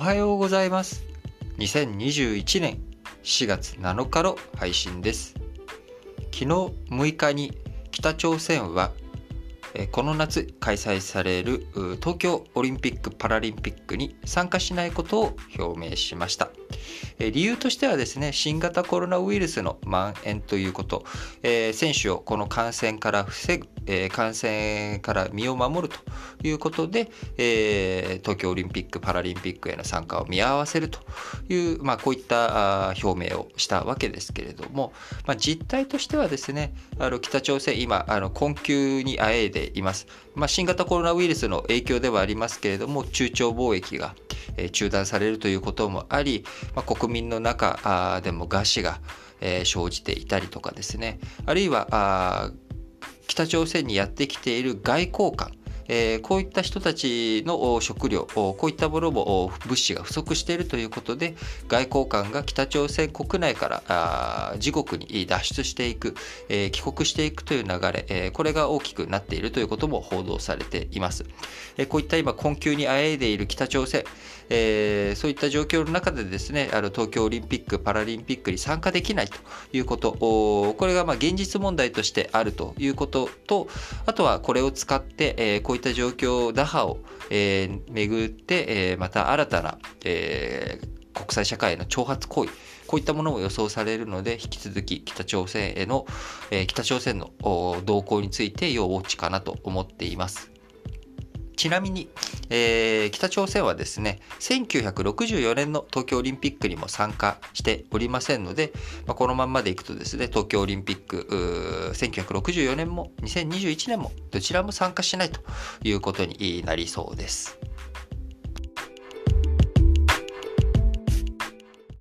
はようございます。2021年4月7日の配信です。昨日6日に北朝鮮はこの夏開催される東京オリンピック・パラリンピックに参加しないことを表明しました。理由としてはですね新型コロナウイルスの蔓延ということえ、選手をこの感染から防ぐえ、感染から身を守るということでえ、東京オリンピック・パラリンピックへの参加を見合わせるという、まあ、こういった表明をしたわけですけれども、まあ、実態としてはですねあの北朝鮮今あの困窮にあえいでいます。まあ、新型コロナウイルスの影響ではありますけれども、中朝貿易が中断されるということもあり、まあ、国民の中でも餓死が生じていたりとかですね、あるいは北朝鮮にやってきている外交官、えー、こういった人たちの食料こういったものも物資が不足しているということで外交官が北朝鮮国内から自国に脱出していく、えー、帰国していくという流れ、えー、これが大きくなっているということも報道されています、えこういった今困窮にあえいでいる北朝鮮、えそういった状況の中でですねあの東京オリンピック・パラリンピックに参加できないということこれがま現実問題としてあるということとあとはこれを使って、えこういったった状況打破を、えー、巡って、えー、また新たな、えー、国際社会の挑発行為こういったものも予想されるので引き続き北朝鮮への、えー、北朝鮮の動向について要ウォッチかなと思っています。ちなみに、えー、北朝鮮はですね、1964年の東京オリンピックにも参加しておりませんので、まあ、このまんまでいくとですね、東京オリンピック、1964年も2021年もどちらも参加しないということになりそうです。